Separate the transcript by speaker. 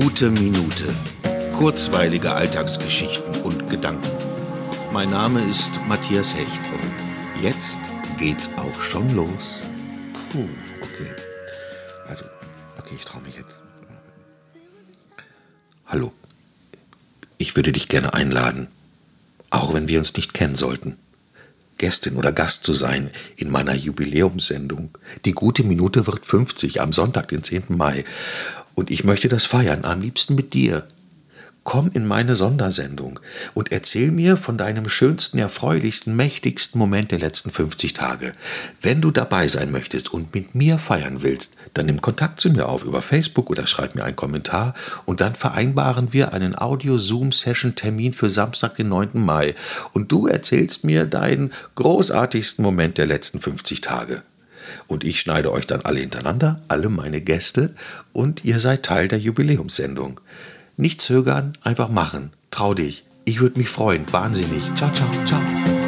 Speaker 1: gute Minute. Kurzweilige Alltagsgeschichten und Gedanken. Mein Name ist Matthias Hecht und jetzt geht's auch schon los.
Speaker 2: Puh, okay. Also, okay, ich traue mich jetzt. Hallo. Ich würde dich gerne einladen, auch wenn wir uns nicht kennen sollten. Gästin oder Gast zu sein in meiner Jubiläumssendung. Die gute Minute wird 50 am Sonntag, den 10. Mai. Und ich möchte das feiern, am liebsten mit dir. Komm in meine Sondersendung und erzähl mir von deinem schönsten, erfreulichsten, mächtigsten Moment der letzten 50 Tage. Wenn du dabei sein möchtest und mit mir feiern willst, dann nimm Kontakt zu mir auf über Facebook oder schreib mir einen Kommentar und dann vereinbaren wir einen Audio-Zoom-Session-Termin für Samstag, den 9. Mai. Und du erzählst mir deinen großartigsten Moment der letzten 50 Tage. Und ich schneide euch dann alle hintereinander, alle meine Gäste, und ihr seid Teil der Jubiläumssendung. Nicht zögern, einfach machen. Trau dich. Ich würde mich freuen. Wahnsinnig. Ciao, ciao, ciao.